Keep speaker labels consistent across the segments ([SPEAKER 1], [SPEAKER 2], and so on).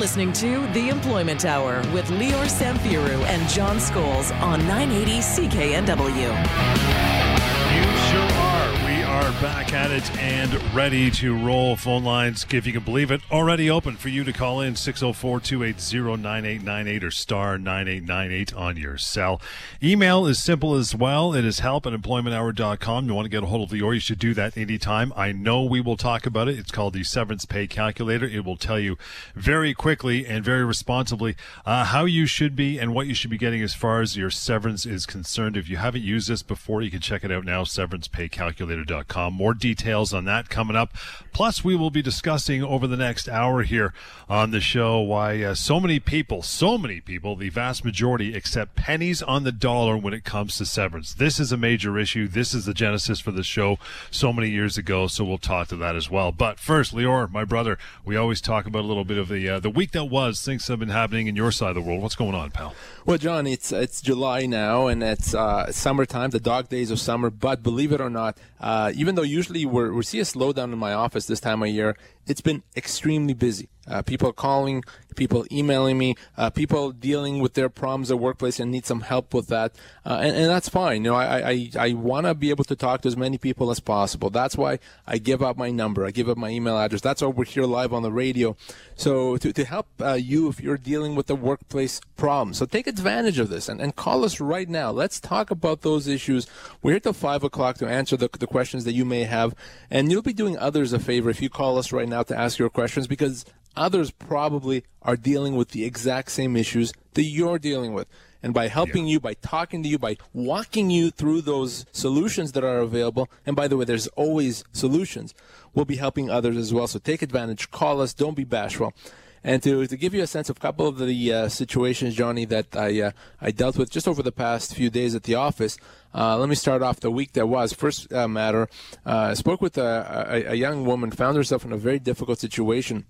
[SPEAKER 1] listening to The Employment Hour with Lior Samfiru and John Scholes on 980 CKNW.
[SPEAKER 2] Are. Back at it and ready to roll. Phone lines, if you can believe it, already open for you to call in 604 280 9898 or star 9898 on your cell. Email is simple as well. It is help at employmenthour.com. You want to get a hold of Lior, you should do that anytime. I know we will talk about it. It's called the Severance Pay Calculator. It will tell you very quickly and very responsibly uh, how you should be and what you should be getting as far as your severance is concerned. If you haven't used this before, you can check it out now, severancepaycalculator.com. More details on that coming up. Plus, we will be discussing over the next hour here on the show why uh, so many people, so many people, the vast majority, accept pennies on the dollar when it comes to severance. This is a major issue. This is the genesis for the show so many years ago, so we'll talk to that as well. But first, Lior, my brother, we always talk about a little bit of the uh, the week that was. Things have been happening in your side of the world. What's going on, pal?
[SPEAKER 3] Well, John, it's it's July now, and it's uh, summertime, the dog days of summer. But believe it or not, uh, even though usually we're, we see a slowdown in my office this time of year, it's been extremely busy. Uh, people calling, people emailing me, uh, people dealing with their problems at workplace and need some help with that, uh, and, and, that's fine. You know, I I, I want to be able to talk to as many people as possible. That's why I give up my number, I give up my email address. That's why we're here live on the radio. So to to help uh, you if you're dealing with a workplace problem, so take advantage of this and, and call us right now. Let's talk about those issues. We're here till five o'clock to answer the the questions that you may have, and you'll be doing others a favor if you call us right now to ask your questions because others probably are dealing with the exact same issues that you're dealing with. And by helping yeah. you, by talking to you, by walking you through those solutions that are available, and by the way, there's always solutions, we'll be helping others as well. So take advantage, call us, don't be bashful. And to, to give you a sense of a couple of the uh, situations, Johnny, that I uh, I dealt with just over the past few days at the office. Uh, let me start off the week that was. First uh, matter, uh, I spoke with a, a, a young woman, found herself in a very difficult situation.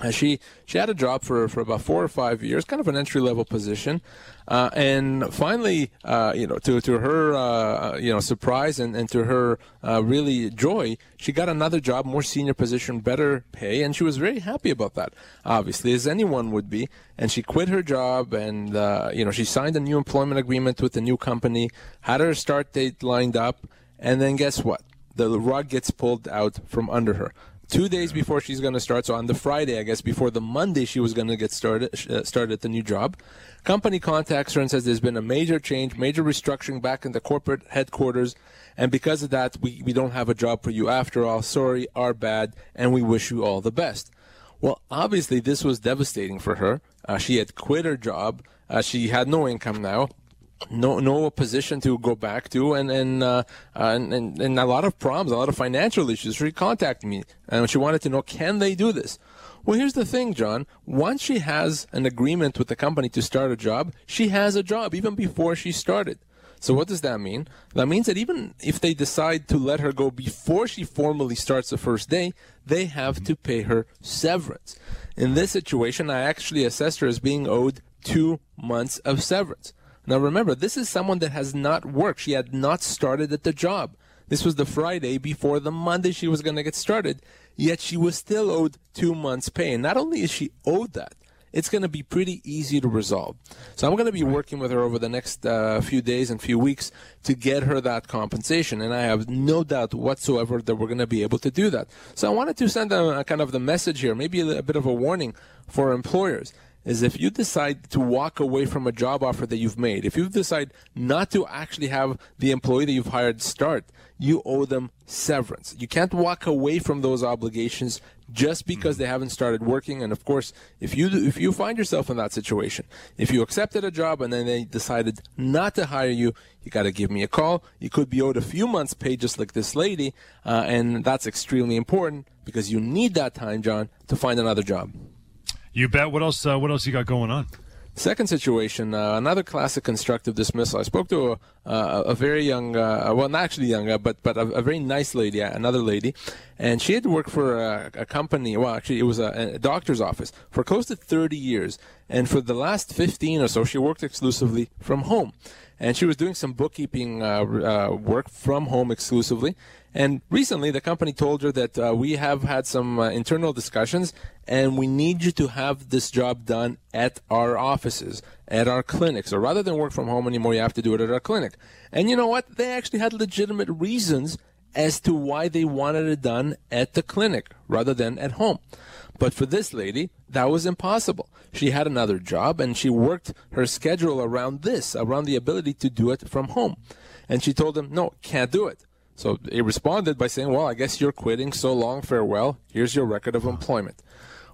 [SPEAKER 3] Uh, she she had a job for for about four or five years, kind of an entry level position, uh, and finally, uh, you know, to to her uh, you know surprise and, and to her uh, really joy, she got another job, more senior position, better pay, and she was very happy about that. Obviously, as anyone would be, and she quit her job, and uh, you know she signed a new employment agreement with the new company, had her start date lined up, and then guess what? The rug gets pulled out from under her two days before she's going to start. So on the Friday, I guess before the Monday she was going to get started uh, started at the new job. Company contacts her and says there's been a major change, major restructuring back in the corporate headquarters, and because of that, we, we don't have a job for you after all. Sorry, our bad, and we wish you all the best. Well, obviously this was devastating for her. Uh, she had quit her job. Uh, she had no income now no no position to go back to and and, uh, and, and and a lot of problems, a lot of financial issues. She contacted me and she wanted to know can they do this. Well, here's the thing, John. Once she has an agreement with the company to start a job, she has a job even before she started. So what does that mean? That means that even if they decide to let her go before she formally starts the first day, they have to pay her severance. In this situation, I actually assessed her as being owed two months of severance. Now remember, this is someone that has not worked. She had not started at the job. This was the Friday before the Monday she was going to get started. Yet she was still owed two months' pay. And not only is she owed that, it's going to be pretty easy to resolve. So I'm going to be working with her over the next uh, few days and few weeks to get her that compensation. And I have no doubt whatsoever that we're going to be able to do that. So I wanted to send a, a kind of the message here, maybe a, a bit of a warning for employers is if you decide to walk away from a job offer that you've made, if you decide not to actually have the employee that you've hired start, you owe them severance. You can't walk away from those obligations just because they haven't started working. And of course, if you if you find yourself in that situation, if you accepted a job and then they decided not to hire you, you got to give me a call. You could be owed a few months' pay, just like this lady, uh, and that's extremely important because you need that time, John, to find another job.
[SPEAKER 2] You bet. What else? Uh, what else you got going on?
[SPEAKER 3] Second situation, uh, another classic constructive dismissal. I spoke to a, uh, a very young, uh, well, not actually young, but but a, a, very nice lady, another lady, and she had worked for a, a company. Well, actually, it was a, a, doctor's office for close to 30 years, and for the last 15 or so, she worked exclusively from home, and she was doing some bookkeeping uh, uh, work from home exclusively. And recently, the company told her that uh, we have had some uh, internal discussions and we need you to have this job done at our offices, at our clinic. So rather than work from home anymore, you have to do it at our clinic. And you know what? They actually had legitimate reasons as to why they wanted it done at the clinic rather than at home. But for this lady, that was impossible. She had another job and she worked her schedule around this, around the ability to do it from home. And she told them, no, can't do it. So he responded by saying, Well, I guess you're quitting. So long, farewell. Here's your record of employment.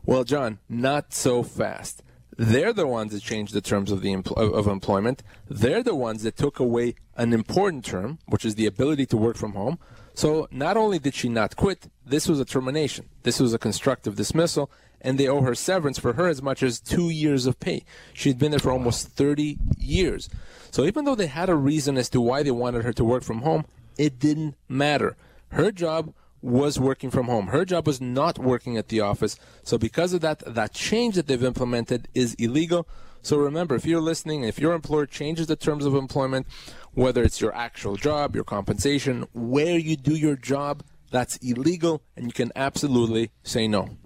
[SPEAKER 3] Well, John, not so fast. They're the ones that changed the terms of the empl- of employment. They're the ones that took away an important term, which is the ability to work from home. So not only did she not quit, this was a termination. This was a constructive dismissal, and they owe her severance for her as much as two years of pay. She'd been there for almost 30 years. So even though they had a reason as to why they wanted her to work from home, it didn't matter. Her job was working from home. Her job was not working at the office. So because of that, that change that they've implemented is illegal. So remember, if you're listening, if your employer changes the terms of employment, whether it's your actual job, your compensation, where you do your job, that's illegal and you can absolutely say no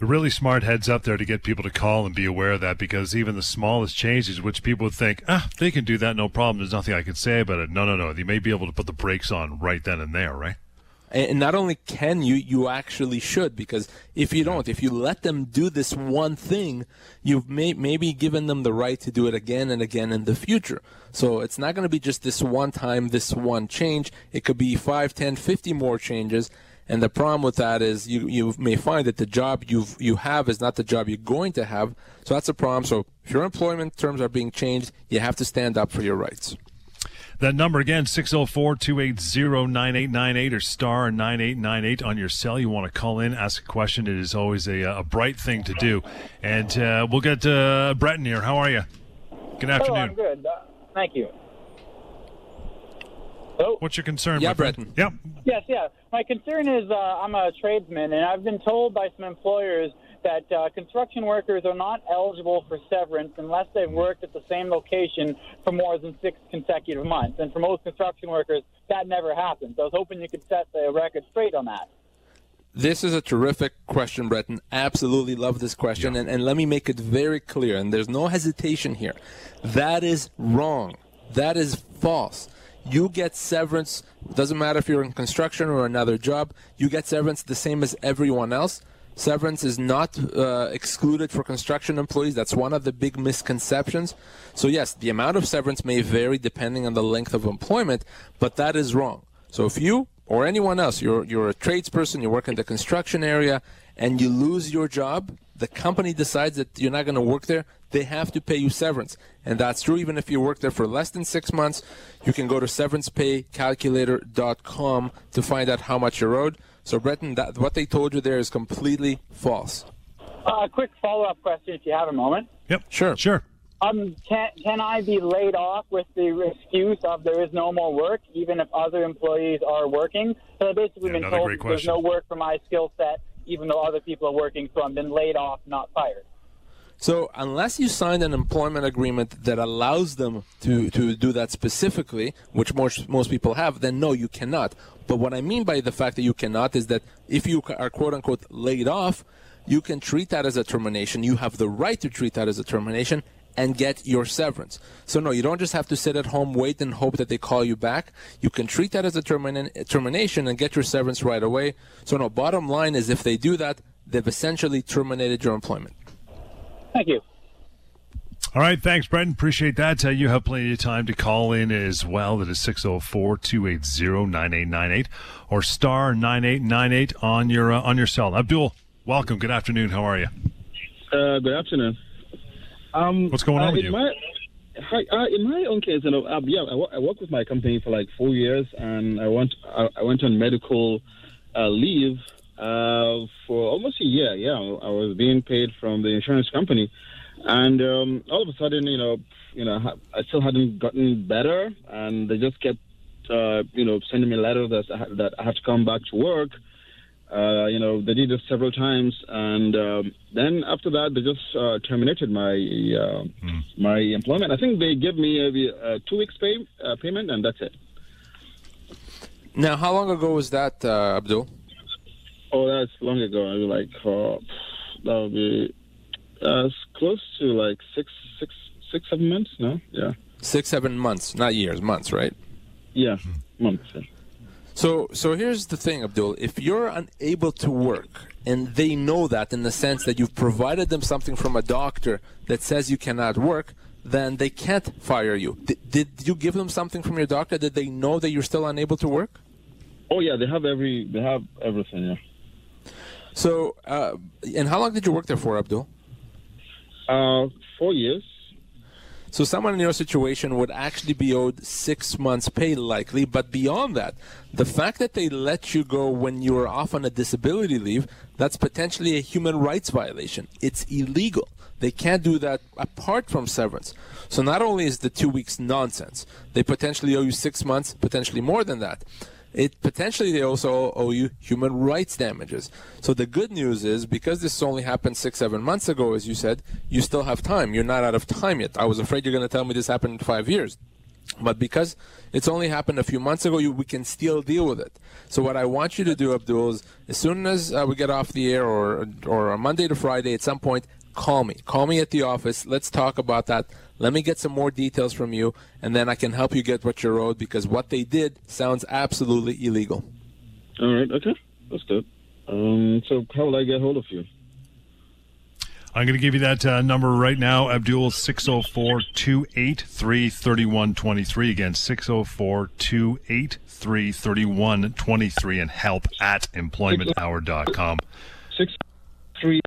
[SPEAKER 2] really smart heads up there to get people to call and be aware of that because even the smallest changes, which people would think, ah, they can do that, no problem. There's nothing I can say about it. No, no, no. You may be able to put the brakes on right then and there, right?
[SPEAKER 3] And not only can you, you actually should, because if you don't, if you let them do this one thing, you've may, maybe given them the right to do it again and again in the future. So it's not going to be just this one time, this one change. It could be 5, 10, 50 more changes. And the problem with that is you, you may find that the job you you have is not the job you're going to have. So that's a problem. So if your employment terms are being changed, you have to stand up for your rights.
[SPEAKER 2] That number again, 604 280 9898 or star 9898 on your cell. You want to call in, ask a question. It is always a, a bright thing to do. And uh, we'll get uh, Breton here. How are you? Good afternoon.
[SPEAKER 4] Hello, I'm good. Uh, thank you.
[SPEAKER 2] Hello? What's your concern?
[SPEAKER 3] Yeah, Breton.
[SPEAKER 2] Yep.
[SPEAKER 4] Yes, yeah. My concern is uh, I'm a tradesman, and I've been told by some employers that uh, construction workers are not eligible for severance unless they've worked at the same location for more than six consecutive months. And for most construction workers, that never happens. I was hoping you could set the record straight on that.
[SPEAKER 3] This is a terrific question, Breton. Absolutely love this question. Yeah. And, and let me make it very clear, and there's no hesitation here. That is wrong. That is false. You get severance. Doesn't matter if you're in construction or another job. You get severance the same as everyone else. Severance is not uh, excluded for construction employees. That's one of the big misconceptions. So, yes, the amount of severance may vary depending on the length of employment, but that is wrong. So, if you or anyone else, you're, you're a tradesperson, you work in the construction area, and you lose your job, the company decides that you're not going to work there, they have to pay you severance. And that's true even if you work there for less than six months. You can go to severancepaycalculator.com to find out how much you're owed. So, Breton, that, what they told you there is completely false.
[SPEAKER 4] A uh, quick follow up question if you have a moment.
[SPEAKER 2] Yep.
[SPEAKER 3] Sure.
[SPEAKER 2] Sure.
[SPEAKER 4] Um, can, can I be laid off with the excuse of there is no more work, even if other employees are working? So I've basically yeah, been told there's no work for my skill set, even though other people are working, so I've been laid off, not fired.
[SPEAKER 3] So unless you signed an employment agreement that allows them to, to do that specifically, which most most people have, then no, you cannot. But what I mean by the fact that you cannot is that if you are quote unquote laid off, you can treat that as a termination. You have the right to treat that as a termination and get your severance. So no, you don't just have to sit at home, wait and hope that they call you back. You can treat that as a termina- termination and get your severance right away. So no, bottom line is if they do that, they've essentially terminated your employment.
[SPEAKER 4] Thank you.
[SPEAKER 2] All right, thanks, Brendan. Appreciate that. Uh, you have plenty of time to call in as well. That is 604 280 9898 or star 9898 on your, uh, on your cell. Abdul, welcome. Good afternoon. How are you?
[SPEAKER 5] Uh, good afternoon.
[SPEAKER 2] Um, What's going on uh, with you?
[SPEAKER 5] My, uh, in my own case, you know, uh, yeah, I, I worked with my company for like four years, and I went I, I went on medical leave uh, for almost a year. Yeah, I was being paid from the insurance company, and um, all of a sudden, you know, you know, I still hadn't gotten better, and they just kept, uh, you know, sending me letters that I, that I have to come back to work. Uh, you know, they did this several times, and um, then after that, they just uh, terminated my mm. my employment. I think they gave me a, a two weeks pay uh, payment, and that's it.
[SPEAKER 3] Now, how long ago was that, uh, Abdul?
[SPEAKER 5] Oh, that's long ago. I mean, like uh, that would be uh, close to like six, six, six, seven months. No, yeah,
[SPEAKER 3] Six, seven months, not years, months, right?
[SPEAKER 5] yeah, months. Yeah.
[SPEAKER 3] So, so here's the thing, Abdul. If you're unable to work, and they know that in the sense that you've provided them something from a doctor that says you cannot work, then they can't fire you. D- did you give them something from your doctor? Did they know that you're still unable to work?
[SPEAKER 5] Oh yeah, they have every, they have everything. Yeah.
[SPEAKER 3] So, uh, and how long did you work there for, Abdul?
[SPEAKER 5] Uh, four years.
[SPEAKER 3] So someone in your situation would actually be owed six months' pay, likely. But beyond that, the fact that they let you go when you were off on a disability leave, that's potentially a human rights violation. It's illegal. They can't do that apart from severance. So not only is the two weeks nonsense, they potentially owe you six months, potentially more than that. It potentially they also owe you human rights damages. So the good news is because this only happened six, seven months ago, as you said, you still have time. You're not out of time yet. I was afraid you're going to tell me this happened in five years. But because it's only happened a few months ago, you, we can still deal with it. So what I want you to do, Abdul, is as soon as uh, we get off the air or or Monday to Friday, at some point, call me. Call me at the office. Let's talk about that. Let me get some more details from you, and then I can help you get what you're owed because what they did sounds absolutely illegal.
[SPEAKER 5] All right. Okay, that's good. Um, so how will I get hold of you?
[SPEAKER 2] I'm going to give you that uh, number right now, Abdul, 604 283 3123. Again, 604 283 3123 and help at employmenthour.com.
[SPEAKER 5] Six, three.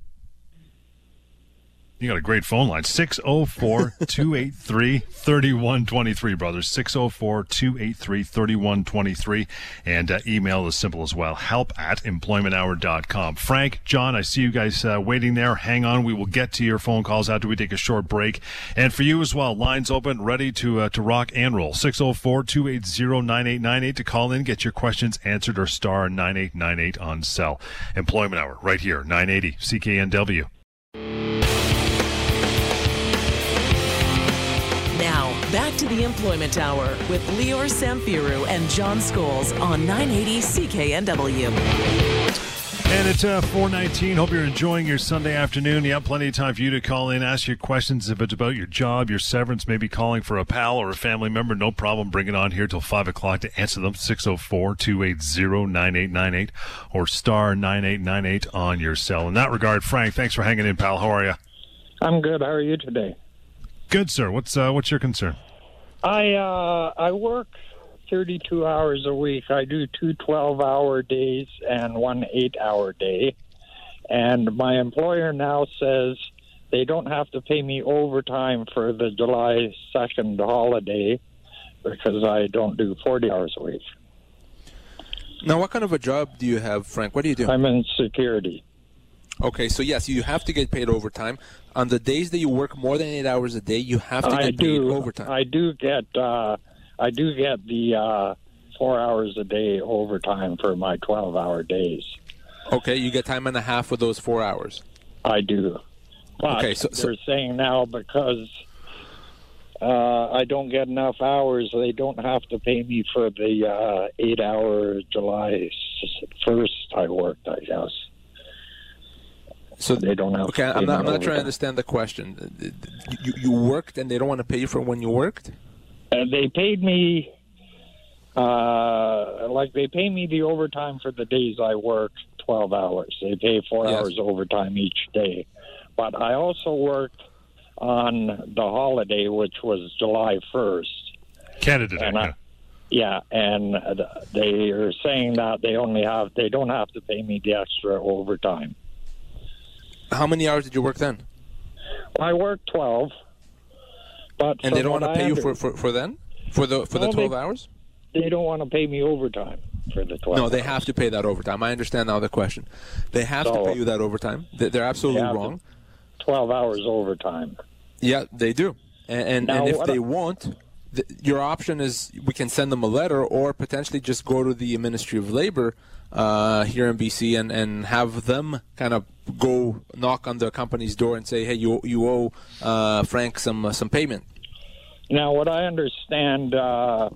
[SPEAKER 2] You got a great phone line. 604 283 3123, brothers. 604 283 3123. And uh, email is simple as well help at employmenthour.com. Frank, John, I see you guys uh, waiting there. Hang on. We will get to your phone calls after we take a short break. And for you as well, lines open, ready to, uh, to rock and roll. 604 280 9898 to call in, get your questions answered, or star 9898 on cell. Employment Hour right here, 980 CKNW.
[SPEAKER 1] Back to the Employment Hour with Lior Samfiru and John Scholes on 980 CKNW.
[SPEAKER 2] And it's uh, 419. Hope you're enjoying your Sunday afternoon. You have plenty of time for you to call in, ask your questions. If it's about your job, your severance, maybe calling for a pal or a family member, no problem. Bring it on here till 5 o'clock to answer them. 604 280 9898 or star 9898 on your cell. In that regard, Frank, thanks for hanging in, pal. How are you?
[SPEAKER 6] I'm good. How are you today?
[SPEAKER 2] Good, sir. What's uh, what's your concern?
[SPEAKER 6] I uh, I work 32 hours a week. I do two 12-hour days and one 8-hour day. And my employer now says they don't have to pay me overtime for the July 2nd holiday because I don't do 40 hours a week.
[SPEAKER 3] Now, what kind of a job do you have, Frank? What do you do?
[SPEAKER 6] I'm in security.
[SPEAKER 3] Okay, so yes, you have to get paid overtime. On the days that you work more than eight hours a day, you have to get
[SPEAKER 6] I
[SPEAKER 3] paid
[SPEAKER 6] do
[SPEAKER 3] overtime.
[SPEAKER 6] I do get uh, I do get the uh, four hours a day overtime for my 12-hour days.
[SPEAKER 3] Okay, you get time and a half for those four hours.
[SPEAKER 6] I do. But
[SPEAKER 3] Okay, so- so-
[SPEAKER 6] they're saying now because uh, I don't get enough hours, they don't have to pay me for the uh, eight-hour July first I worked. I guess
[SPEAKER 3] So
[SPEAKER 6] they don't have.
[SPEAKER 3] Okay, I'm not, I'm not trying to understand the question. You, you worked and they don't want to pay you for when you worked?
[SPEAKER 6] Uh, they paid me. Uh, like they pay me the overtime for the days I work, twelve hours. They pay four
[SPEAKER 3] Yes.
[SPEAKER 6] hours overtime each day, but I also worked on the holiday, which was July first.
[SPEAKER 2] Canada Day.
[SPEAKER 6] And I- Yeah, and uh, they are saying that they only have they don't have to pay me the extra overtime.
[SPEAKER 3] How many hours did you work then?
[SPEAKER 6] I work twelve, but
[SPEAKER 3] And they don't want to pay you for, for, for then? For the for the
[SPEAKER 6] No, they-
[SPEAKER 3] 12 hours?
[SPEAKER 6] They don't want to pay me overtime for the twelve.
[SPEAKER 3] No, they
[SPEAKER 6] hours.
[SPEAKER 3] have to pay that overtime. I understand now the question. They have to pay you that overtime. They- They're absolutely
[SPEAKER 6] They
[SPEAKER 3] wrong.
[SPEAKER 6] twelve hours overtime.
[SPEAKER 3] Yeah, they do. And and,
[SPEAKER 6] Now,
[SPEAKER 3] and if they
[SPEAKER 6] I-
[SPEAKER 3] won't, th- your option is we can send them a letter or potentially just go to the Ministry of Labor uh, here in BC and, and have them kind of go knock on the company's door and say, hey, you you owe uh, Frank some uh, some payment.
[SPEAKER 6] Now, what I understand, uh,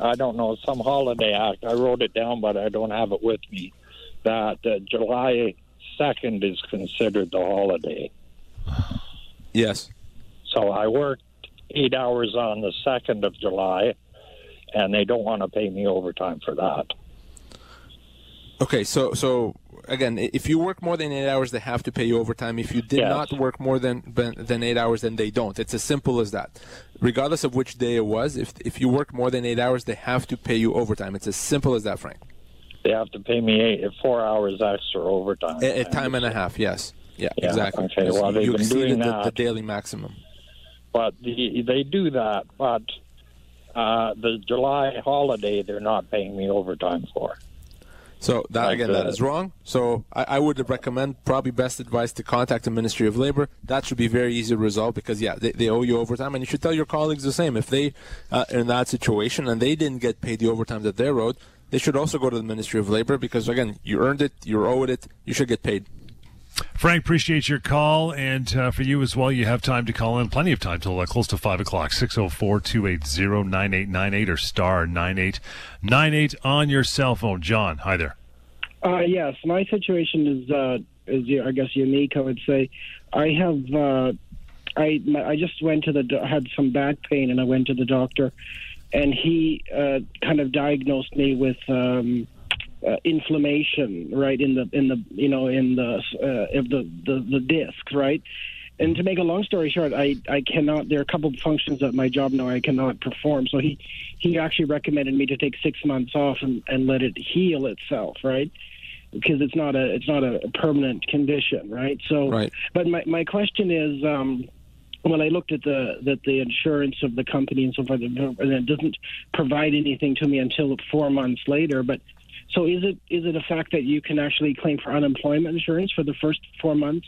[SPEAKER 6] I don't know, some holiday act. I wrote it down, but I don't have it with me. That uh, July 2nd is considered the holiday.
[SPEAKER 3] Yes.
[SPEAKER 6] So I worked eight hours on the 2nd of July, and they don't want to pay me overtime for that.
[SPEAKER 3] Okay, so so again, if you work more than eight hours, they have to pay you overtime. If you did
[SPEAKER 6] Yes.
[SPEAKER 3] not work more than than eight hours, then they don't. It's as simple as that. Regardless of which day it was, if if you work more than eight hours, they have to pay you overtime. It's as simple as that, Frank.
[SPEAKER 6] They have to pay me eight, four hours extra overtime.
[SPEAKER 3] A, a time and a half. Yes. Yeah.
[SPEAKER 6] Yeah,
[SPEAKER 3] exactly.
[SPEAKER 6] okay, well, they've
[SPEAKER 3] you
[SPEAKER 6] been
[SPEAKER 3] exceeded
[SPEAKER 6] doing
[SPEAKER 3] the, the daily maximum.
[SPEAKER 6] But the, they do that, but uh, the July holiday, they're not paying me overtime for.
[SPEAKER 3] So that
[SPEAKER 6] Like
[SPEAKER 3] again, that is wrong. So I, I would recommend probably best advice to contact the Ministry of Labor. That should be very easy to resolve because yeah, they, they owe you overtime, and you should tell your colleagues the same. If they uh, are in that situation and they didn't get paid the overtime that they're owed, they should also go to the Ministry of Labor because again, you earned it, you're owed it, you should get paid.
[SPEAKER 2] Frank, appreciate your call. And uh, for you as well, you have time to call in. Plenty of time till uh, close to 5 o'clock. 604 280 9898 or star 9898 on your cell phone. John, hi there.
[SPEAKER 7] Uh, yes, my situation is uh, is I guess unique. I would say I have uh, I I just went to the had some back pain and I went to the doctor, and he uh, kind of diagnosed me with um, uh, inflammation right in the in the you know in the uh, of the, the the disc right. And to make a long story short, I, I cannot. There are a couple of functions at my job now I cannot perform. So he he actually recommended me to take six months off and, and let it heal itself, right? because it's not a it's not a permanent condition, right? So,
[SPEAKER 3] Right.
[SPEAKER 7] but my my question is, um, when I looked at the that the insurance of the company and so forth, and it doesn't provide anything to me until four months later. But so is it is it a fact that you can actually claim for unemployment insurance for the first four months?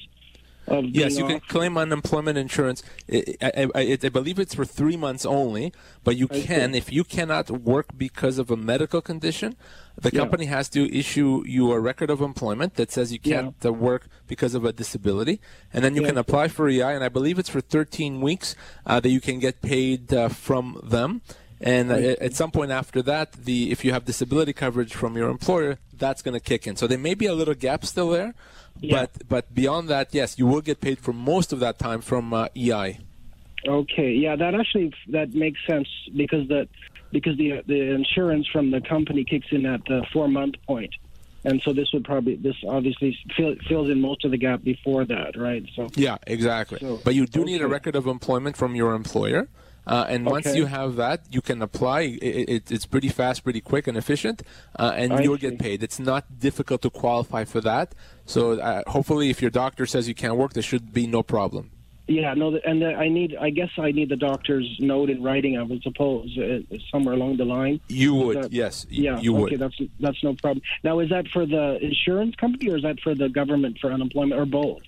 [SPEAKER 7] Of
[SPEAKER 3] Yes, you can claim unemployment insurance. I, I, I, I believe it's for three months only, but you can, if you cannot work because of a medical condition, the
[SPEAKER 7] Yeah.
[SPEAKER 3] company has to issue you a record of employment that says you can't uh, work because of a disability, and then you
[SPEAKER 7] Yeah.
[SPEAKER 3] can apply for EI, and I believe it's for 13 weeks uh, that you can get paid uh, from them. And uh, at some point after that, the if you have disability coverage from your employer, that's going to kick in. So there may be a little gap still there,
[SPEAKER 7] Yeah.
[SPEAKER 3] but but beyond that, yes, you will get paid for most of that time from uh, EI.
[SPEAKER 7] Okay, yeah, that actually that makes sense because the because the the insurance from the company kicks in at the four month point, and so this would probably this obviously fill, fills in most of the gap before that, right? So
[SPEAKER 3] Yeah, exactly.
[SPEAKER 7] So-
[SPEAKER 3] but you do need a record of employment from your employer. Uh, and once you have that, you can apply. It, it, it's pretty fast, pretty quick, and efficient, uh, and
[SPEAKER 7] I
[SPEAKER 3] you'll
[SPEAKER 7] see.
[SPEAKER 3] get paid. It's not difficult to qualify for that. So uh, hopefully, if your doctor says you can't work, there should be no problem.
[SPEAKER 7] yeah, no, and I need I guess I need the doctor's note in writing. I would suppose uh, somewhere along the line.
[SPEAKER 3] You would,
[SPEAKER 7] that-
[SPEAKER 3] yes,
[SPEAKER 7] Yeah,
[SPEAKER 3] you
[SPEAKER 7] okay,
[SPEAKER 3] would.
[SPEAKER 7] that's that's no problem. Now, is that for the insurance company or is that for the government for unemployment or both?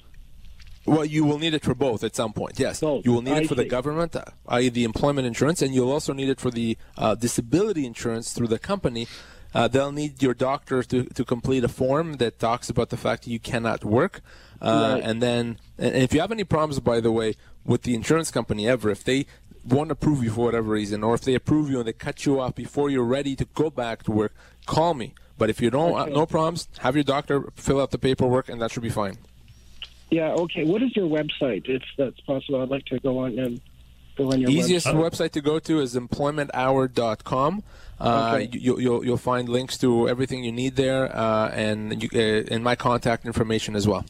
[SPEAKER 3] Well, you will need it for both at some point. Yes,
[SPEAKER 7] Both.
[SPEAKER 3] you will need
[SPEAKER 7] I
[SPEAKER 3] it for the government, uh, i.e., the employment insurance, and you'll also need it for the uh, disability insurance through the company. Uh, they'll need your doctor to, to complete a form that talks about the fact that you cannot work, uh,
[SPEAKER 7] Right.
[SPEAKER 3] and then and if you have any problems, by the way, with the insurance company ever, if they won't approve you for whatever reason, or if they approve you and they cut you off before you're ready to go back to work, call me. But if you don't, uh,
[SPEAKER 7] Okay.
[SPEAKER 3] no problems, have your doctor fill out the paperwork, and that should be fine.
[SPEAKER 7] Yeah, okay. What is your website, if that's possible? I'd like to go on and go on your
[SPEAKER 3] Easiest
[SPEAKER 7] website.
[SPEAKER 3] website to go to is employmenthour.com. Uh,
[SPEAKER 7] Okay.
[SPEAKER 3] you, you'll you'll find links to everything you need there, uh, and you, uh, and my contact information as well.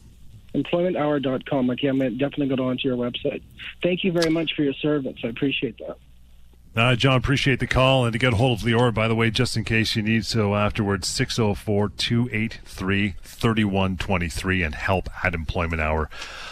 [SPEAKER 7] employmenthour.com. Okay, I'm definitely going to go onto your website. Thank you very much for your service. I appreciate that.
[SPEAKER 2] Uh, John, appreciate the call. And to get a hold of Lior, by the way, just in case you need so afterwards, 604 283 3123 and help at employmenthour.com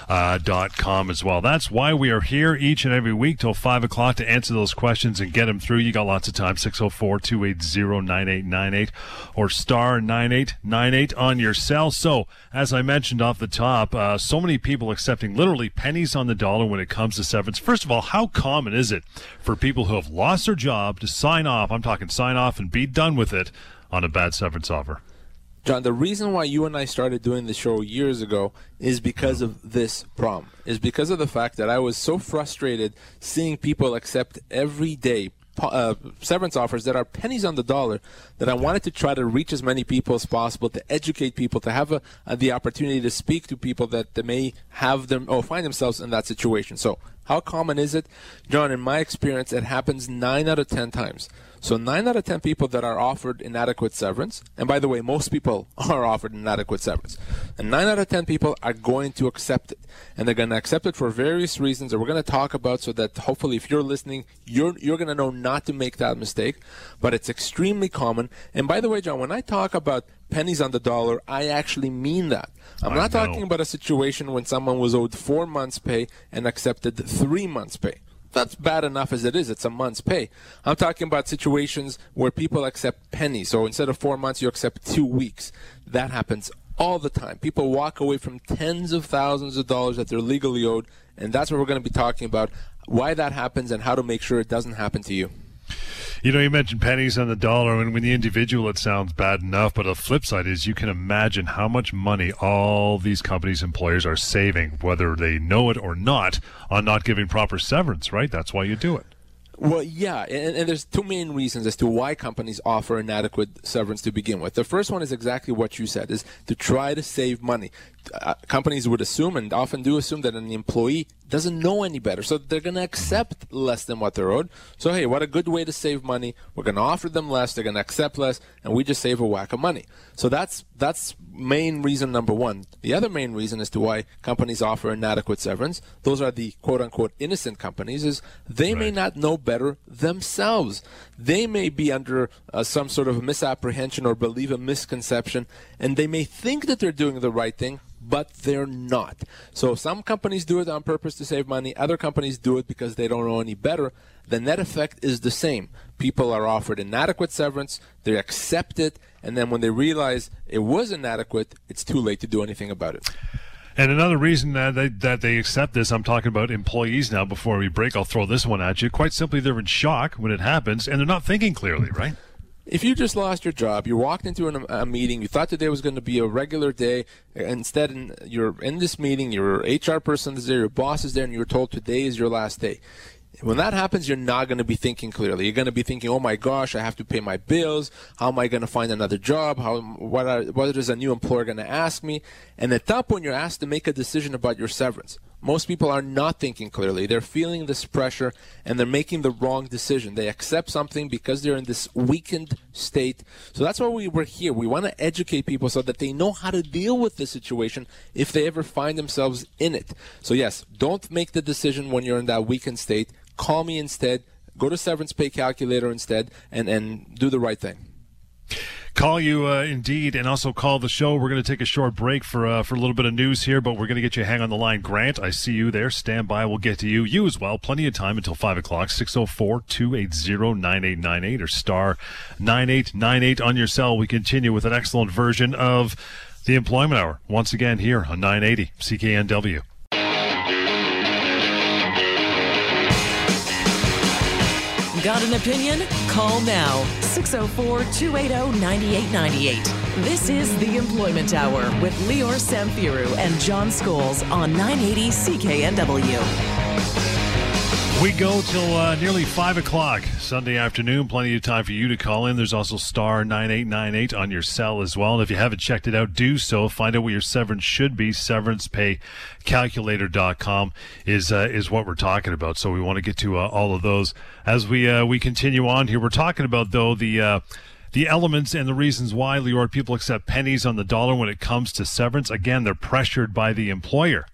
[SPEAKER 2] uh, dot com as well. That's why we are here each and every week till 5 o'clock to answer those questions and get them through. You got lots of time, 604 280 9898 or star 9898 on your cell. So, as I mentioned off the top, uh, so many people accepting literally pennies on the dollar when it comes to severance. First of all, how common is it for people who have lost their job to sign off? I'm talking sign off and be done with it on a bad severance offer.
[SPEAKER 3] John, the reason why you and I started doing the show years ago is because of this problem. Is because of the fact that I was so frustrated seeing people accept every day uh, severance offers that are pennies on the dollar that I wanted to try to reach as many people as possible, to educate people, to have a, a, the opportunity to speak to people that, that may have them or find themselves in that situation. So, how common is it? John, in my experience, it happens nine out of 10 times. So nine out of ten people that are offered inadequate severance, and by the way, most people are offered inadequate severance, and nine out of ten people are going to accept it, and they're going to accept it for various reasons that we're going to talk about, so that hopefully, if you're listening, you're you're going to know not to make that mistake. But it's extremely common. And by the way, John, when I talk about pennies on the dollar, I actually mean that. I'm not talking about a situation when someone was owed four months' pay and accepted three months' pay that's bad enough as it is. It's a month's pay. I'm talking about situations where people accept pennies. So instead of four months, you accept two weeks. That happens all the time. People walk away from tens of thousands of dollars that they're legally owed, and that's what we're going to be talking about why that happens and how to make sure it doesn't happen to you.
[SPEAKER 2] You know, you mentioned pennies on the dollar, and when the individual, it sounds bad enough. But the flip side is you can imagine how much money all these companies' employers are saving, whether they know it or not, on not giving proper severance, right? That's why you do it.
[SPEAKER 3] Well, yeah, and, and, there's two main reasons as to why companies offer inadequate severance to begin with. The first one is exactly what you said: is to try to save money. Uh, companies would assume, and often do assume, that an employee doesn't know any better, so they're going to accept less than what they're owed. So, hey, what a good way to save money! We're going to offer them less; they're going to accept less, and we just save a whack of money. So that's that's main reason number one. The other main reason as to why companies offer inadequate severance, those are the quote unquote innocent companies, is they right. may not know better themselves. They may be under uh, some sort of misapprehension or believe a misconception, and they may think that they're doing the right thing, but they're not. So some companies do it on purpose to save money, other companies do it because they don't know any better. The net effect is the same. People are offered inadequate severance, they accept it, and then when they realize it was inadequate, it's too late to do anything about it.
[SPEAKER 2] And another reason that they, that they accept this, I'm talking about employees now. Before we break, I'll throw this one at you. Quite simply, they're in shock when it happens, and they're not thinking clearly, right?
[SPEAKER 3] If you just lost your job, you walked into an, a meeting, you thought today was going to be a regular day, instead you're in this meeting, your HR person is there, your boss is there, and you're told today is your last day. When that happens, you're not going to be thinking clearly. You're going to be thinking, "Oh my gosh, I have to pay my bills. How am I going to find another job? How what are, what is a new employer going to ask me?" And at that point, you're asked to make a decision about your severance. Most people are not thinking clearly. They're feeling this pressure and they're making the wrong decision. They accept something because they're in this weakened state. So that's why we were here. We want to educate people so that they know how to deal with the situation if they ever find themselves in it. So yes, don't make the decision when you're in that weakened state call me instead. Go to severance pay calculator instead and, and do the right thing.
[SPEAKER 2] Call you uh, indeed, and also call the show. We're going to take a short break for uh, for a little bit of news here, but we're going to get you hang on the line. Grant, I see you there. Stand by. We'll get to you. You as well. Plenty of time until 5 o'clock. 604 280 9898 or star 9898 on your cell. We continue with an excellent version of the Employment Hour once again here on 980 CKNW.
[SPEAKER 1] Got an opinion? Call now 604 280 9898. This is The Employment Hour with Lior Samfiru and John Scholes on 980 CKNW.
[SPEAKER 2] We go till uh, nearly 5 o'clock Sunday afternoon. Plenty of time for you to call in. There's also star 9898 on your cell as well. And if you haven't checked it out, do so. Find out what your severance should be. SeverancePayCalculator.com is, uh, is what we're talking about. So we want to get to uh, all of those as we, uh, we continue on here. We're talking about, though, the, uh, the elements and the reasons why, Lior, people accept pennies on the dollar when it comes to severance. Again, they're pressured by the employer.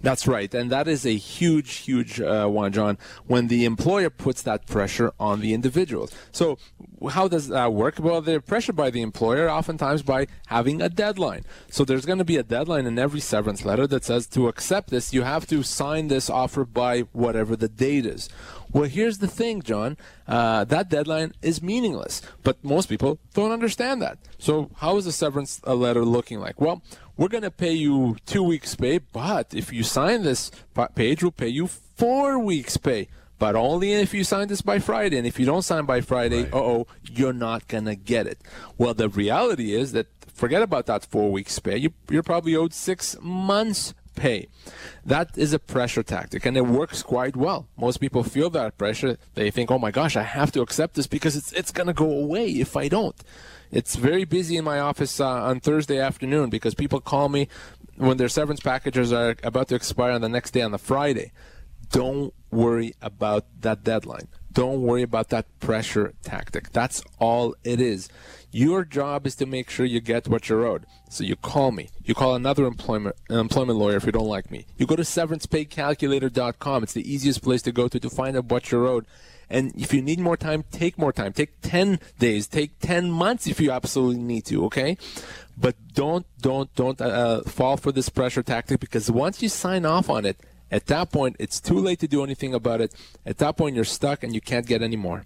[SPEAKER 3] That's right, and that is a huge, huge uh, one, John. When the employer puts that pressure on the individuals. So, how does that work? Well, they're pressured by the employer, oftentimes by having a deadline. So, there's going to be a deadline in every severance letter that says to accept this, you have to sign this offer by whatever the date is. Well, here's the thing, John. Uh, that deadline is meaningless, but most people don't understand that. So, how is a severance letter looking like? Well, we're going to pay you two weeks' pay, but if you sign this page, we'll pay you four weeks' pay. But only if you sign this by Friday. And if you don't sign by Friday, right. oh, you're not going to get it. Well, the reality is that forget about that four weeks pay. You, you're probably owed six months pay. That is a pressure tactic, and it works quite well. Most people feel that pressure. They think, "Oh my gosh, I have to accept this because it's it's going to go away if I don't." It's very busy in my office uh, on Thursday afternoon because people call me when their severance packages are about to expire on the next day on the Friday. Don't worry about that deadline. Don't worry about that pressure tactic. That's all it is. Your job is to make sure you get what you're owed. So you call me. You call another employment an employment lawyer if you don't like me. You go to severancepaycalculator.com. It's the easiest place to go to to find out what you're owed. And if you need more time, take more time. Take 10 days. Take 10 months if you absolutely need to, okay? But don't, don't, don't uh, fall for this pressure tactic because once you sign off on it, at that point, it's too late to do anything about it. At that point, you're stuck and you can't get any more.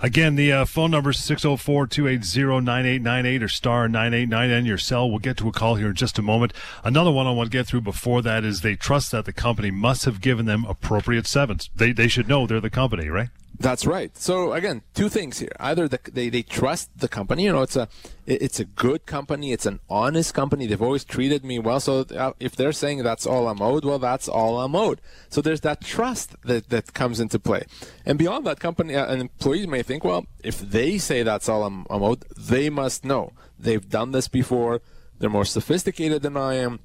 [SPEAKER 2] Again, the uh, phone number is 604 280 9898 or star 989 your cell. We'll get to a call here in just a moment. Another one I want to get through before that is they trust that the company must have given them appropriate severance. They, they should know they're the company, right?
[SPEAKER 3] That's right. So again, two things here. Either the, they, they trust the company, you know, it's a it's a good company, it's an honest company. They've always treated me well. So uh, if they're saying that's all I'm owed, well, that's all I'm owed. So there's that trust that that comes into play. And beyond that, company uh, an employee may think, well, if they say that's all I'm, I'm owed, they must know they've done this before. They're more sophisticated than I am.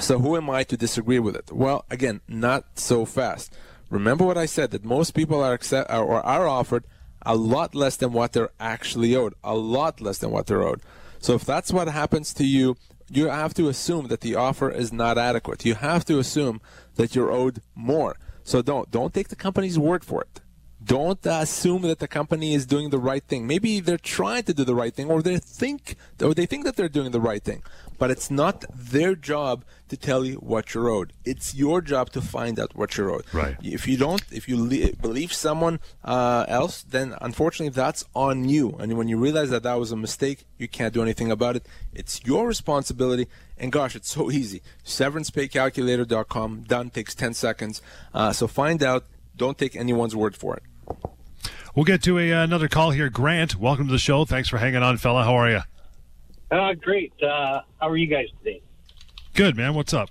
[SPEAKER 3] So who am I to disagree with it? Well, again, not so fast. Remember what I said that most people are accept, or are offered a lot less than what they're actually owed, a lot less than what they're owed. So if that's what happens to you, you have to assume that the offer is not adequate. You have to assume that you're owed more. So don't don't take the company's word for it don't assume that the company is doing the right thing. Maybe they're trying to do the right thing, or they think, or they think that they're doing the right thing. But it's not their job to tell you what you're owed. It's your job to find out what you're owed.
[SPEAKER 2] Right.
[SPEAKER 3] If you don't, if you le- believe someone uh, else, then unfortunately that's on you. And when you realize that that was a mistake, you can't do anything about it. It's your responsibility. And gosh, it's so easy. SeverancePayCalculator.com. Done. Takes 10 seconds. Uh, so find out. Don't take anyone's word for it.
[SPEAKER 2] We'll get to a, uh, another call here. Grant, welcome to the show. Thanks for hanging on, fella. How are you?
[SPEAKER 8] Uh, great. Uh, how are you guys today?
[SPEAKER 2] Good, man. What's up?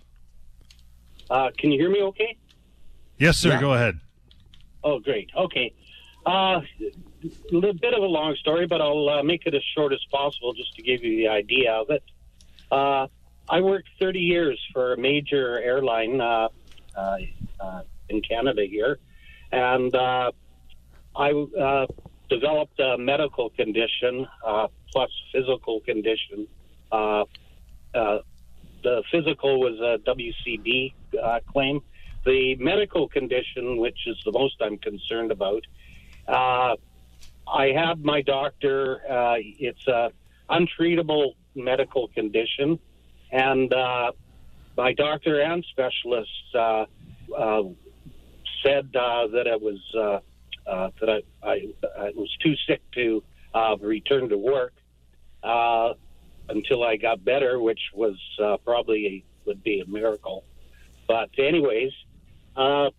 [SPEAKER 8] Uh, can you hear me okay?
[SPEAKER 2] Yes, sir.
[SPEAKER 3] Yeah.
[SPEAKER 2] Go ahead.
[SPEAKER 8] Oh, great. Okay. Uh, little bit of a long story, but I'll uh, make it as short as possible just to give you the idea of it. Uh, I worked 30 years for a major airline uh, uh, uh, in Canada here, and uh, I uh, developed a medical condition uh, plus physical condition. Uh, uh, the physical was a WCB uh, claim. The medical condition, which is the most I'm concerned about, uh, I had my doctor. It's a untreatable medical condition, and my doctor and specialists said that it was uh, that I, I, I was too sick to uh, return to work uh, until I got better, which was uh, probably a, would be a miracle. But anyways, uh,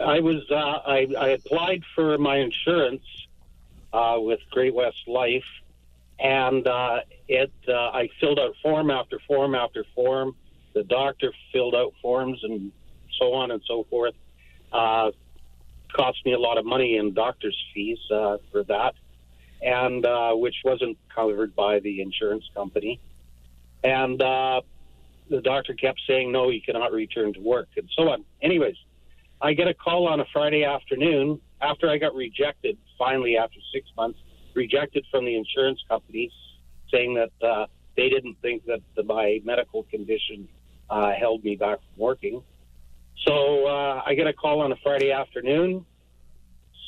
[SPEAKER 8] I was uh, I, I applied for my insurance uh, with Great West Life, and uh, it uh, I filled out form after form after form. The doctor filled out forms and so on and so forth. Uh, cost me a lot of money in doctor's fees uh, for that, and uh, which wasn't covered by the insurance company. And uh, the doctor kept saying, "No, you cannot return to work," and so on. Anyways, I get a call on a Friday afternoon after I got rejected. Finally, after six months, rejected from the insurance company, saying that uh, they didn't think that the, my medical condition uh, held me back from working. So uh, I get a call on a Friday afternoon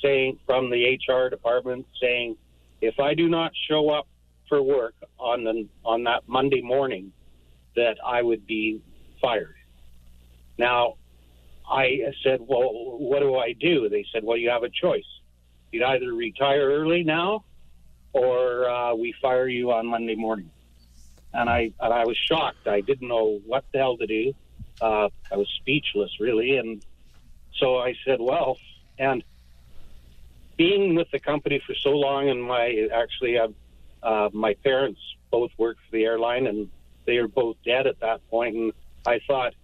[SPEAKER 8] saying from the HR department saying if I do not show up for work on the, on that Monday morning, that I would be fired. Now, I said, "Well, what do I do?" They said, "Well, you have a choice. You'd either retire early now, or uh, we fire you on Monday morning." And I and I was shocked. I didn't know what the hell to do. Uh, I was speechless, really. And so I said, "Well," and being with the company for so long, and my actually, uh, uh, my parents both worked for the airline, and they are both dead at that point. point, and I thought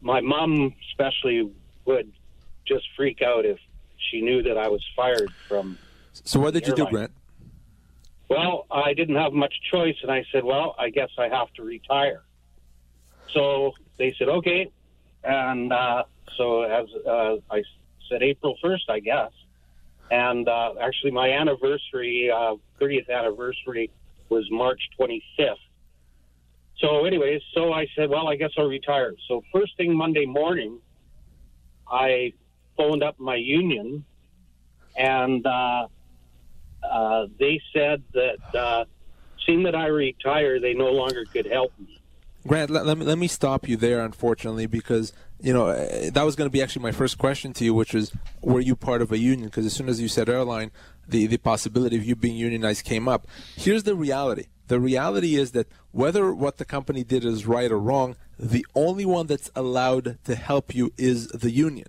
[SPEAKER 8] my mom especially would just freak out if she knew that I was fired from.
[SPEAKER 3] So what did you do, Grant?
[SPEAKER 8] Well, I didn't have much choice, and I said, "Well, I guess I have to retire." So they said, "Okay," and uh, so as uh, I said, April first, I guess. And uh, actually, my anniversary, uh, 30th anniversary, was March 25th. So, anyways, so I said, "Well, I guess I'll retire." So, first thing Monday morning, I phoned up my union, and uh, uh, they said that seeing that I retire, they no longer could help me.
[SPEAKER 3] Grant, let, let me let me stop you there, unfortunately, because you know uh, that was going to be actually my first question to you, which was, were you part of a union? Because as soon as you said airline, the the possibility of you being unionized came up. Here's the reality: the reality is that whether what the company did is right or wrong, the only one that's allowed to help you is the union.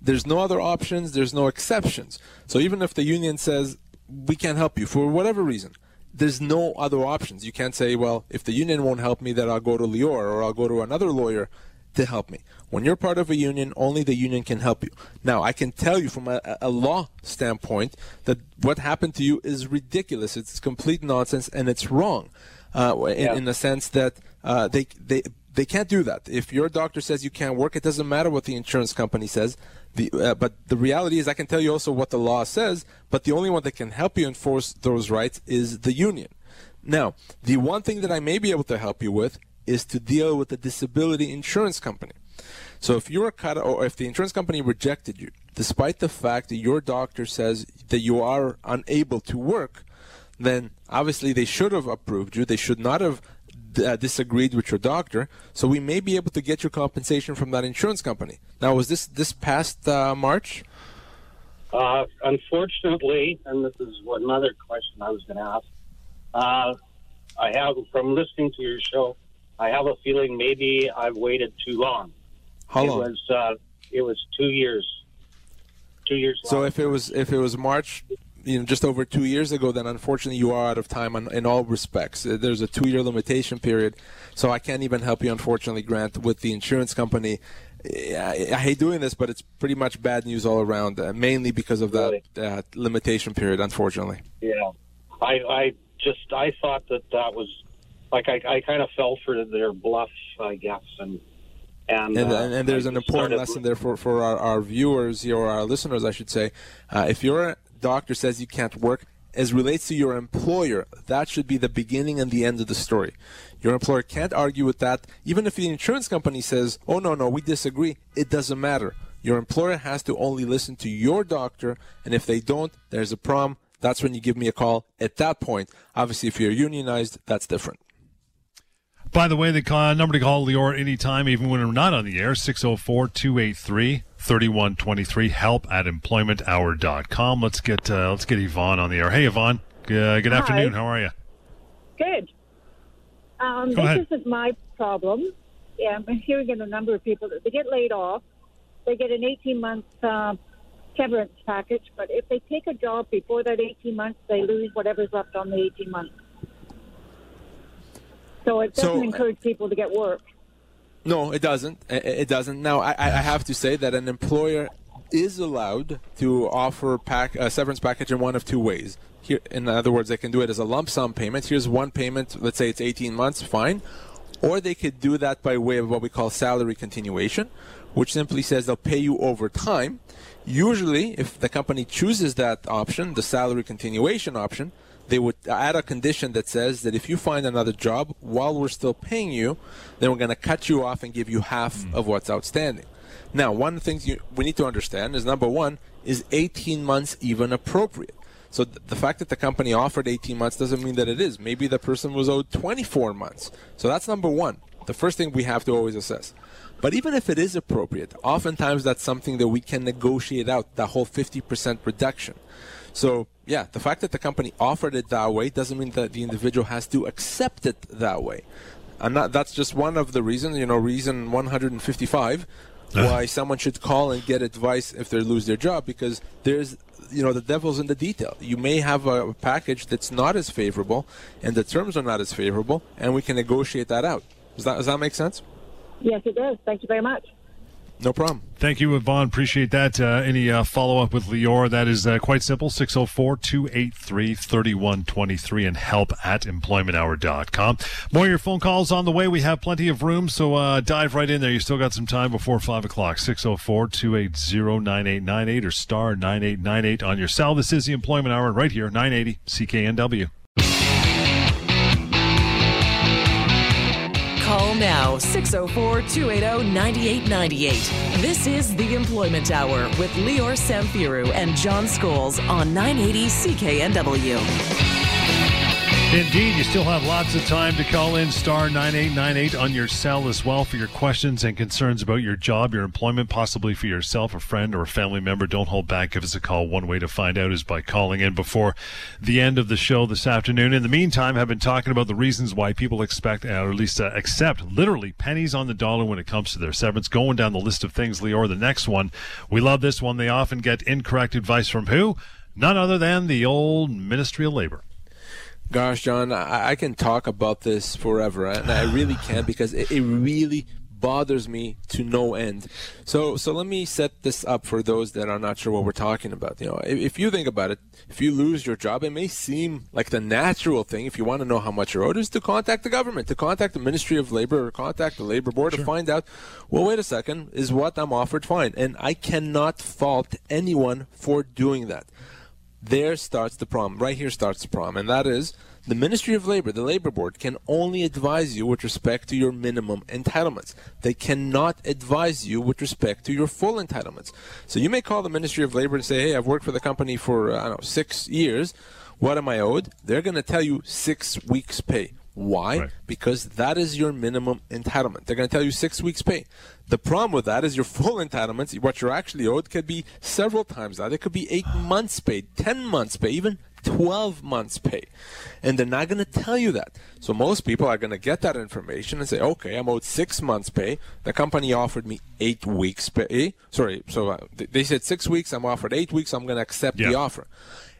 [SPEAKER 3] There's no other options. There's no exceptions. So even if the union says we can't help you for whatever reason, there's no other options. You can't say, well, if the union won't help me, then I'll go to Lior or I'll go to another lawyer to help me. When you're part of a union, only the union can help you. Now, I can tell you from a, a law standpoint that what happened to you is ridiculous. It's complete nonsense and it's wrong uh, in,
[SPEAKER 8] Yeah.
[SPEAKER 3] in the sense that uh, they they they can't do that. If your doctor says you can't work, it doesn't matter what the insurance company says. The, uh, but the reality is, I can tell you also what the law says. But the only one that can help you enforce those rights is the union. Now, the one thing that I may be able to help you with is to deal with the disability insurance company. So if you're cut or if the insurance company rejected you, despite the fact that your doctor says that you are unable to work, then obviously they should have approved you. They should not have uh, disagreed with your doctor. So we may be able to get your compensation from that insurance company. Now, was this this past uh, March?
[SPEAKER 8] Uh, unfortunately, and this is what another question I was going to ask. Uh, I have, from listening to your show, I have a feeling maybe I've waited too long.
[SPEAKER 3] How long?
[SPEAKER 8] it was uh, it was two years. Two years.
[SPEAKER 3] So
[SPEAKER 8] long.
[SPEAKER 3] if it was if it was March, you know, just over two years ago, then unfortunately you are out of time on, in all respects. Uh, There's a two-year limitation period, so I can't even help you, unfortunately, Grant, with the insurance company. I, I hate doing this, but it's pretty much bad news all around, uh, mainly because of that uh, limitation period, unfortunately.
[SPEAKER 8] Yeah, I, I just I thought that that was like I, I kind of fell for their bluff, I guess, and and
[SPEAKER 3] And,
[SPEAKER 8] uh,
[SPEAKER 3] and, and there's an important
[SPEAKER 8] started-
[SPEAKER 3] lesson there for, for our, our viewers or our listeners, I should say. Uh, if your doctor says you can't work, as relates to your employer, that should be the beginning and the end of the story. Your employer can't argue with that. Even if the insurance company says, oh, no, no, we disagree, it doesn't matter. Your employer has to only listen to your doctor, and if they don't, there's a problem. That's when you give me a call. At that point, obviously, if you're unionized, that's different.
[SPEAKER 2] By the way, the call, number to call Lior anytime, even when we're not on the air, 604 283 3123. Help at employmenthour.com. Let's get uh, let's get Yvonne on the air. Hey, Yvonne. Uh, good afternoon. How are you?
[SPEAKER 9] Good. Um, this
[SPEAKER 2] ahead.
[SPEAKER 9] isn't my problem. Yeah, I'm hearing in a number of people that they get laid off, they get an 18 month uh, severance package, but if they take a job before that 18 months, they lose whatever's left on the 18 months. So it doesn't
[SPEAKER 3] So,
[SPEAKER 9] encourage people to get work.
[SPEAKER 3] No, it doesn't. It doesn't. Now, I, I have to say that an employer is allowed to offer pack, a severance package in one of two ways. Here, in other words, they can do it as a lump sum payment. Here's one payment. Let's say it's 18 months, fine. Or they could do that by way of what we call salary continuation, which simply says they'll pay you over time. Usually, if the company chooses that option, the salary continuation option, they would add a condition that says that if you find another job while we're still paying you, then we're going to cut you off and give you half mm. of what's outstanding. Now, one of the things you, we need to understand is number one, is 18 months even appropriate? So th- the fact that the company offered 18 months doesn't mean that it is. Maybe the person was owed 24 months. So that's number one. The first thing we have to always assess. But even if it is appropriate, oftentimes that's something that we can negotiate out, that whole 50% reduction. So, yeah, the fact that the company offered it that way doesn't mean that the individual has to accept it that way. And that, that's just one of the reasons, you know, reason 155 why someone should call and get advice if they lose their job because there's you know the devil's in the detail you may have a package that's not as favorable and the terms are not as favorable and we can negotiate that out Does that, does that make sense?
[SPEAKER 9] Yes, it does. Thank you very much.
[SPEAKER 3] No problem.
[SPEAKER 2] Thank you, Yvonne. Appreciate that. Uh, any uh, follow up with Lior? That is uh, quite simple 604 283 3123 and help at employmenthour.com. More of your phone calls on the way. We have plenty of room, so uh, dive right in there. You still got some time before 5 o'clock. 604 280 9898 or star 9898 on your cell. This is the Employment Hour right here, 980 CKNW.
[SPEAKER 1] Call now 604 280 9898. This is The Employment Hour with Lior Samfiru and John Scholes on 980 CKNW.
[SPEAKER 2] Indeed, you still have lots of time to call in star 9898 on your cell as well for your questions and concerns about your job, your employment, possibly for yourself, a friend, or a family member. Don't hold back. Give us a call. One way to find out is by calling in before the end of the show this afternoon. In the meantime, I've been talking about the reasons why people expect, or at least uh, accept, literally pennies on the dollar when it comes to their severance. Going down the list of things, Lior, the next one. We love this one. They often get incorrect advice from who? None other than the old Ministry of Labor.
[SPEAKER 3] Gosh, John, I, I can talk about this forever, and I really can because it, it really bothers me to no end. So, so let me set this up for those that are not sure what we're talking about. You know, if, if you think about it, if you lose your job, it may seem like the natural thing. If you want to know how much you're owed, is to contact the government, to contact the Ministry of Labor, or contact the Labor Board
[SPEAKER 2] Sure.
[SPEAKER 3] to find out. Well, wait a second, is what I'm offered fine? And I cannot fault anyone for doing that there starts the problem. Right here starts the problem, and that is the Ministry of Labor, the Labor Board, can only advise you with respect to your minimum entitlements. They cannot advise you with respect to your full entitlements. So you may call the Ministry of Labor and say, "Hey, I've worked for the company for uh, I don't know six years. What am I owed?" They're going to tell you six weeks' pay. Why?
[SPEAKER 2] Right.
[SPEAKER 3] Because that is your minimum entitlement. They're going to tell you six weeks' pay. The problem with that is your full entitlements, what you're actually owed, could be several times that. It could be eight months' pay, ten months' pay, even 12 months' pay. And they're not going to tell you that. So most people are going to get that information and say, okay, I'm owed six months' pay. The company offered me eight weeks' pay. Sorry, so uh, they said six weeks, I'm offered eight weeks, I'm going to accept
[SPEAKER 2] Yeah.
[SPEAKER 3] the offer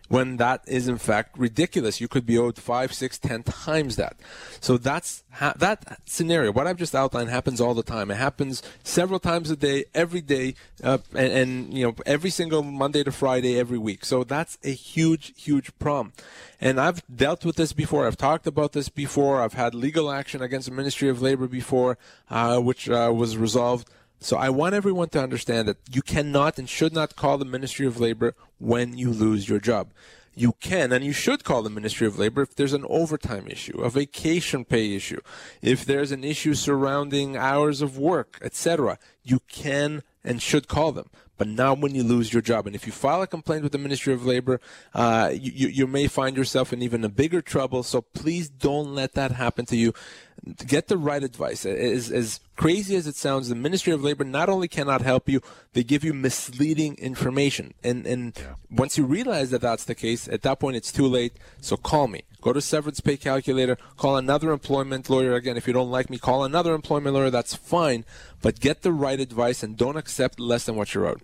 [SPEAKER 3] when that is in fact ridiculous. You could be owed five, six, ten times that. So that's ha- that scenario. What I've just outlined happens all the time. It happens several times a day, every day, uh, and, and you know every single Monday to Friday, every week. So that's a huge, huge problem. And I've dealt with this before. I've talked about this before. I've had legal action against the Ministry of Labor before, uh, which uh, was resolved. So I want everyone to understand that you cannot and should not call the Ministry of Labor when you lose your job. You can and you should call the Ministry of Labor if there's an overtime issue, a vacation pay issue, if there's an issue surrounding hours of work, etc. You can and should call them, but not when you lose your job. And if you file a complaint with the Ministry of Labor, uh, you, you, may find yourself in even a bigger trouble. So please don't let that happen to you. Get the right advice. As, as crazy as it sounds, the Ministry of Labor not only cannot help you, they give you misleading information. And, and once you realize that that's the case, at that point it's too late. So call me. Go to severance pay calculator, call another employment lawyer. Again, if you don't like me, call another employment lawyer. That's fine. But get the right advice and don't accept less than what you're owed.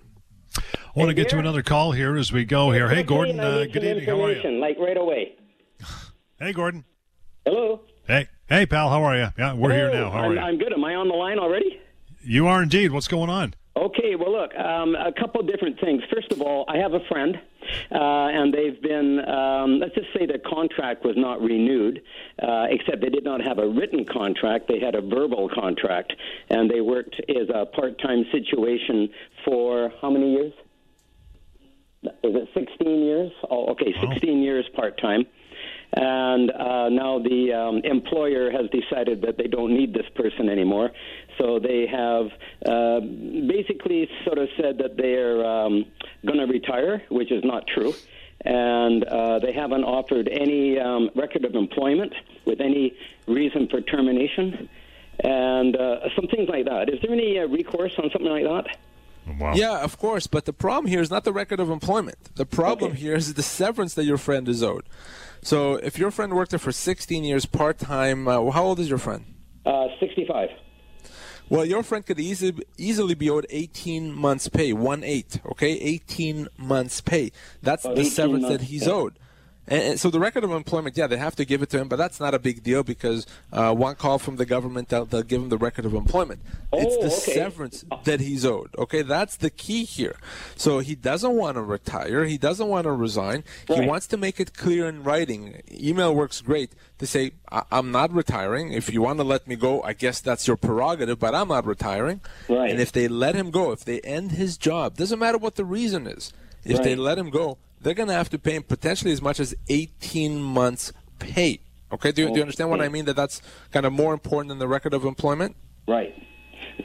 [SPEAKER 2] I want to get to another call here as we go here. Hey, Gordon. Uh, good evening. How are you?
[SPEAKER 10] Like right away.
[SPEAKER 2] Hey, Gordon.
[SPEAKER 10] Hello.
[SPEAKER 2] Hey, hey, pal. How are you? Yeah, we're here now. How are
[SPEAKER 10] I'm,
[SPEAKER 2] you?
[SPEAKER 10] I'm good. Am I on the line already?
[SPEAKER 2] You are indeed. What's going on?
[SPEAKER 10] Okay, well, look, um, a couple different things. First of all, I have a friend, uh, and they've been, um, let's just say their contract was not renewed, uh, except they did not have a written contract. They had a verbal contract, and they worked as a part time situation for how many years? Is it 16 years? Oh, okay, 16 years part time. And uh, now the um, employer has decided that they don't need this person anymore. So they have uh, basically sort of said that they're um, going to retire, which is not true. And uh, they haven't offered any um, record of employment with any reason for termination. And uh, some things like that. Is there any uh, recourse on something like that?
[SPEAKER 2] Wow.
[SPEAKER 3] Yeah, of course. But the problem here is not the record of employment. The problem
[SPEAKER 10] Okay.
[SPEAKER 3] here is the severance that your friend is owed. So if your friend worked there for 16 years part time, uh, how old is your friend?
[SPEAKER 10] Uh, 65.
[SPEAKER 3] Well, your friend could easily easily be owed 18 months' pay, one eight. Okay, 18 months' pay. That's
[SPEAKER 10] Oh,
[SPEAKER 3] the
[SPEAKER 10] 18
[SPEAKER 3] severance that he's owed. And, and so the record of employment, yeah, they have to give it to him, but that's not a big deal because uh, one call from the government, they'll, they'll give him the record of employment. Oh, it's
[SPEAKER 10] Oh,
[SPEAKER 3] the
[SPEAKER 10] okay.
[SPEAKER 3] severance that he's owed. Okay, that's the key here. So he doesn't want to retire. He doesn't want to resign. He wants to make it clear in writing. Email works great to say, I- I'm not retiring. If you want to let me go, I guess that's your prerogative, but I'm not retiring.
[SPEAKER 10] Right.
[SPEAKER 3] And if they let him go, if they end his job, doesn't matter what the reason is. If they let him go, they're going to have to pay him potentially as much as 18 months pay. Okay, do, you- do you understand what I mean? That that's kind of more important than the record of employment?
[SPEAKER 10] Right.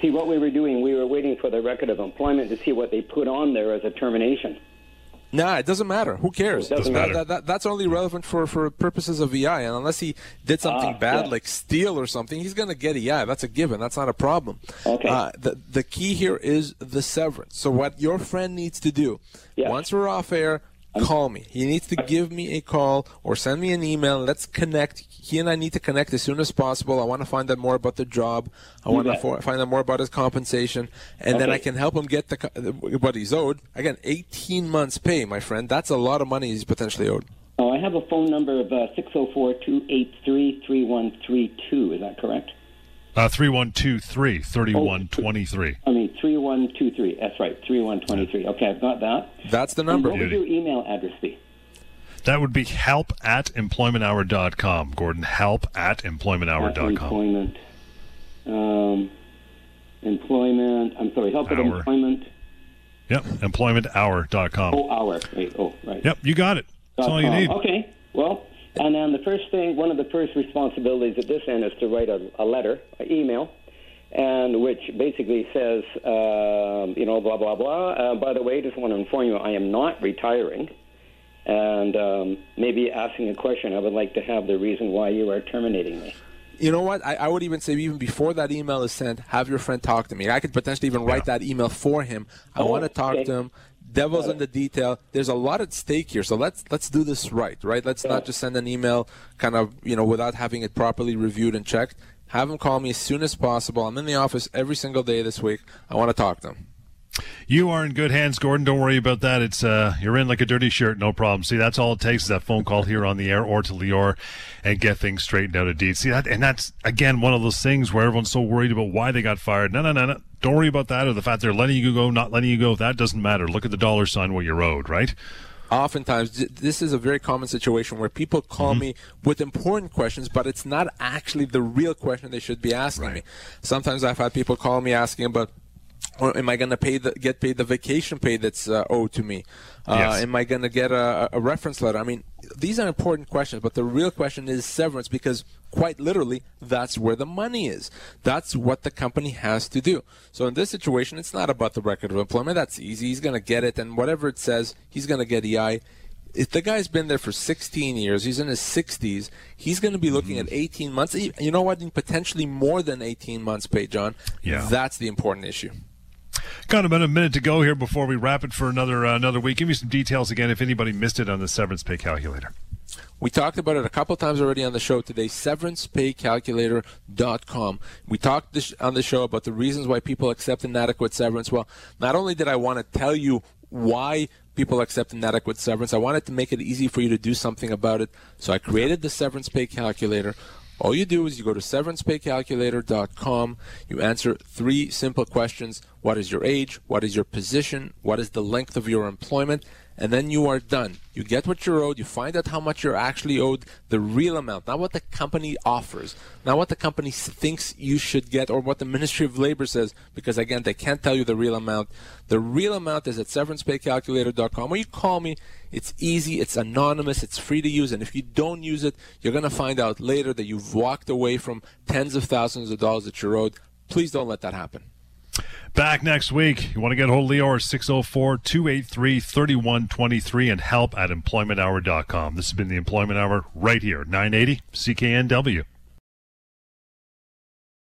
[SPEAKER 10] See, what we were doing, we were waiting for the record of employment to see what they put on there as a termination.
[SPEAKER 3] Nah, it doesn't matter. Who cares?
[SPEAKER 10] Doesn't
[SPEAKER 3] That-
[SPEAKER 2] matter.
[SPEAKER 3] that- that- that's only relevant for, for purposes of EI. And unless he did something
[SPEAKER 10] Ah,
[SPEAKER 3] bad
[SPEAKER 10] yeah.
[SPEAKER 3] like steal or something, he's going to get EI. That's a given. That's not a problem.
[SPEAKER 10] Okay.
[SPEAKER 3] Uh, the, the key here is the severance. So what your friend needs to do, once we're off air, call me. He needs to give me a call or send me an email. Let's connect. He and I need to connect as soon as possible. I want to find out more about the job. I want to for, find out more about his compensation, and then I can help him get the what he's owed. Again, 18 months pay, my friend. That's a lot of money he's potentially owed.
[SPEAKER 10] Oh, I have a phone number of uh, 604 283 3132. Is that correct?
[SPEAKER 2] Uh, 3123 3123.
[SPEAKER 10] I mean, 3123. That's right, 3123. Okay, I've got that.
[SPEAKER 3] That's the
[SPEAKER 10] And
[SPEAKER 3] number.
[SPEAKER 10] what would your email address be?
[SPEAKER 2] That would be help at employmenthour.com. Gordon, help at employmenthour.com.
[SPEAKER 10] Employment. Um, employment. I'm sorry, help at employment.
[SPEAKER 2] Yep, employmenthour.com.
[SPEAKER 10] Oh, hour. Wait, oh, right.
[SPEAKER 2] Yep, you got it. That's all you need.
[SPEAKER 10] Okay. Well, and then the first thing, one of the first responsibilities at this end is to write a, a letter, an email, and which basically says, um, you know, blah blah blah. Uh, by the way, just want to inform you, I am not retiring, and um, maybe asking a question. I would like to have the reason why you are terminating me.
[SPEAKER 3] You know what? I, I would even say even before that email is sent, have your friend talk to me. I could potentially even write that email for him. I
[SPEAKER 10] Oh,
[SPEAKER 3] want to talk
[SPEAKER 10] okay.
[SPEAKER 3] to him. Devil's in the detail. There's a lot at stake here, so let's let's do this right, right? Let's not just send an email, kind of you know, without having it properly reviewed and checked. Have them call me as soon as possible. I'm in the office every single day this week. I want to talk to him.
[SPEAKER 2] You are in good hands, Gordon. Don't worry about that. It's uh, you're in like a dirty shirt, no problem. See, that's all it takes is that phone call here on the air or to Lior, and get things straightened out indeed. See that, and that's again one of those things where everyone's so worried about why they got fired. No, no, no, no. Don't worry about that or the fact they're letting you go, not letting you go. That doesn't matter. Look at the dollar sign what you're owed, right?
[SPEAKER 3] oftentimes this is a very common situation where people call me with important questions but it's not actually the real question they should be asking me sometimes i've had people call me asking about or am I going to pay the get paid the vacation pay that's uh, owed to me? Uh,
[SPEAKER 2] Yes.
[SPEAKER 3] Am I going to get a, a reference letter? I mean, these are important questions, but the real question is severance because quite literally, that's where the money is. That's what the company has to do. So in this situation, it's not about the record of employment. That's easy. He's going to get it, and whatever it says, he's going to get EI. If the guy's been there for 16 years, he's in his 60s, he's going to be looking at 18 months. You know what? Potentially more than 18 months pay, John.
[SPEAKER 2] Yeah.
[SPEAKER 3] That's the important issue.
[SPEAKER 2] Got about a minute to go here before we wrap it for another uh, another week. Give me some details again if anybody missed it on the severance pay calculator.
[SPEAKER 3] We talked about it a couple times already on the show today. SeverancePayCalculator.com. We talked this, on the show about the reasons why people accept inadequate severance. Well, not only did I want to tell you why people accept inadequate severance, I wanted to make it easy for you to do something about it. So I created the Severance Pay Calculator. All you do is you go to severancepaycalculator.com. You answer three simple questions. What is your age? What is your position? What is the length of your employment? And then you are done. You get what you're owed. You find out how much you're actually owed, the real amount, not what the company offers, not what the company thinks you should get or what the Ministry of Labor says, because again, they can't tell you the real amount. The real amount is at severancepaycalculator.com. Or you call me. It's easy. It's anonymous. It's free to use. And if you don't use it, you're going to find out later that you've walked away from tens of thousands of dollars that you're owed. Please don't let that happen.
[SPEAKER 2] Back next week. You want to get a hold of Lior 604 283 3123 and help at employmenthour.com. This has been the Employment Hour right here, 980 CKNW.